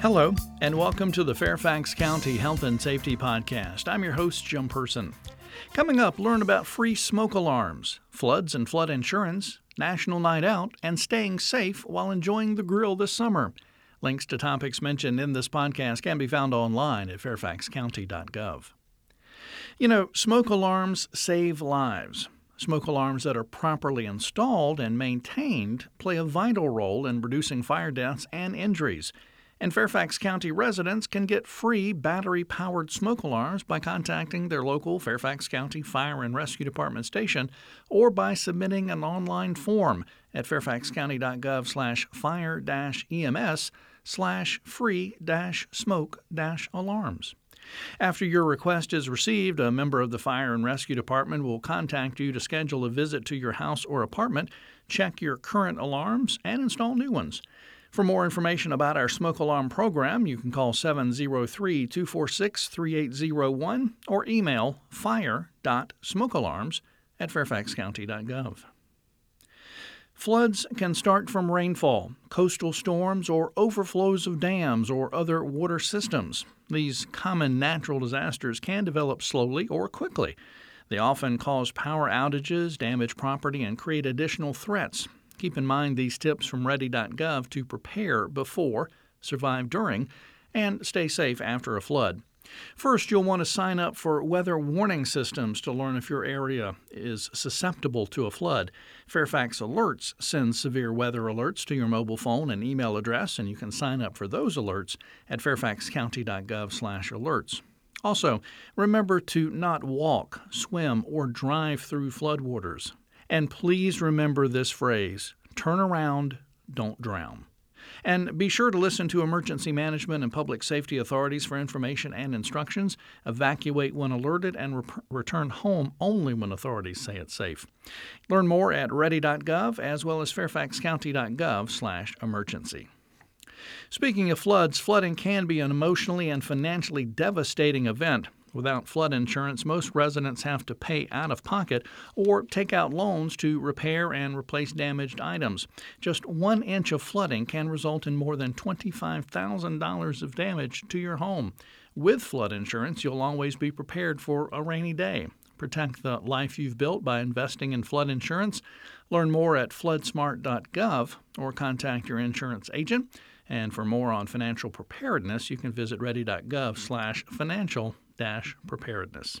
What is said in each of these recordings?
Hello, and welcome to the Fairfax County Health and Safety Podcast. I'm your host, Jim Person. Coming up, learn about free smoke alarms, floods and flood insurance, National Night Out, and staying safe while enjoying the grill this summer. Links to topics mentioned in this podcast can be found online at fairfaxcounty.gov. You know, smoke alarms save lives. Smoke alarms that are properly installed and maintained play a vital role in reducing fire deaths and injuries. And Fairfax County residents can get free battery powered smoke alarms by contacting their local Fairfax County Fire and Rescue Department station or by submitting an online form at fairfaxcounty.gov slash fire EMS slash free smoke alarms. After your request is received, a member of the Fire and Rescue Department will contact you to schedule a visit to your house or apartment, check your current alarms, and install new ones. For more information about our smoke alarm program, you can call 703 246 3801 or email fire.smokealarms at fairfaxcounty.gov. Floods can start from rainfall, coastal storms, or overflows of dams or other water systems. These common natural disasters can develop slowly or quickly. They often cause power outages, damage property, and create additional threats, Keep in mind these tips from ready.gov to prepare before, survive during, and stay safe after a flood. First, you'll want to sign up for weather warning systems to learn if your area is susceptible to a flood. Fairfax Alerts sends severe weather alerts to your mobile phone and email address, and you can sign up for those alerts at fairfaxcounty.gov/alerts. Also, remember to not walk, swim, or drive through floodwaters. And please remember this phrase turn around, don't drown. And be sure to listen to emergency management and public safety authorities for information and instructions. Evacuate when alerted and re- return home only when authorities say it's safe. Learn more at ready.gov as well as fairfaxcounty.gov/emergency. Speaking of floods, flooding can be an emotionally and financially devastating event. Without flood insurance, most residents have to pay out of pocket or take out loans to repair and replace damaged items. Just one inch of flooding can result in more than $25,000 of damage to your home. With flood insurance, you'll always be prepared for a rainy day. Protect the life you've built by investing in flood insurance. Learn more at floodsmart.gov or contact your insurance agent. And for more on financial preparedness, you can visit ready.gov/financial preparedness.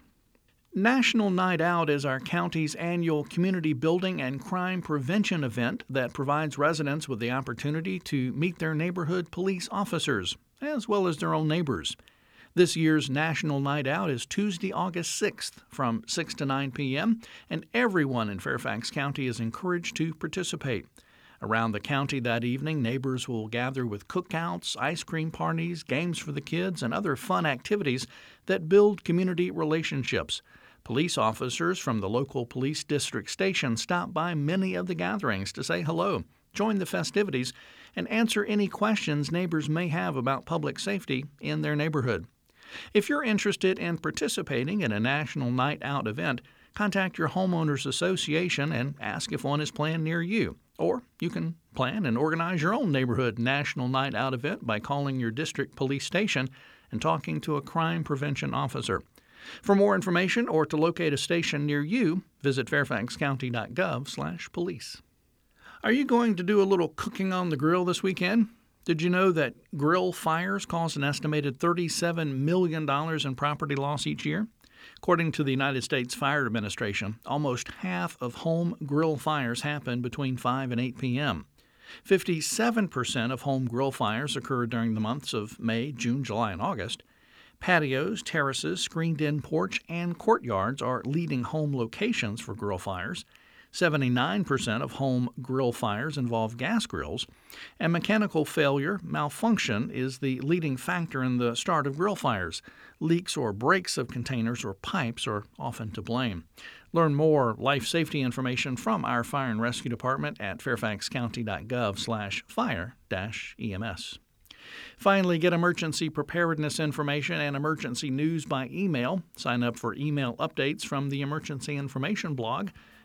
National Night Out is our county's annual community building and crime prevention event that provides residents with the opportunity to meet their neighborhood police officers, as well as their own neighbors. This year's National Night Out is Tuesday, August 6th from 6 to 9 p.m., and everyone in Fairfax County is encouraged to participate. Around the county that evening, neighbors will gather with cookouts, ice cream parties, games for the kids, and other fun activities that build community relationships. Police officers from the local police district station stop by many of the gatherings to say hello, join the festivities, and answer any questions neighbors may have about public safety in their neighborhood. If you're interested in participating in a National Night Out event, contact your homeowners association and ask if one is planned near you. Or you can plan and organize your own neighborhood National Night Out event by calling your district police station and talking to a crime prevention officer. For more information or to locate a station near you, visit fairfaxcounty.gov/police. Are you going to do a little cooking on the grill this weekend? Did you know that grill fires cause an estimated $37 million in property loss each year? According to the United States Fire Administration, almost half of home grill fires happen between 5 and 8 p.m. 57% of home grill fires occur during the months of May, June, July, and August. Patios, terraces, screened in porch, and courtyards are leading home locations for grill fires. 79% of home grill fires involve gas grills, and mechanical failure, malfunction, is the leading factor in the start of grill fires. Leaks or breaks of containers or pipes are often to blame. Learn more life safety information from our Fire and Rescue Department at fairfaxcounty.gov/fire-ems. Finally, get emergency preparedness information and emergency news by email. Sign up for email updates from the Emergency Information blog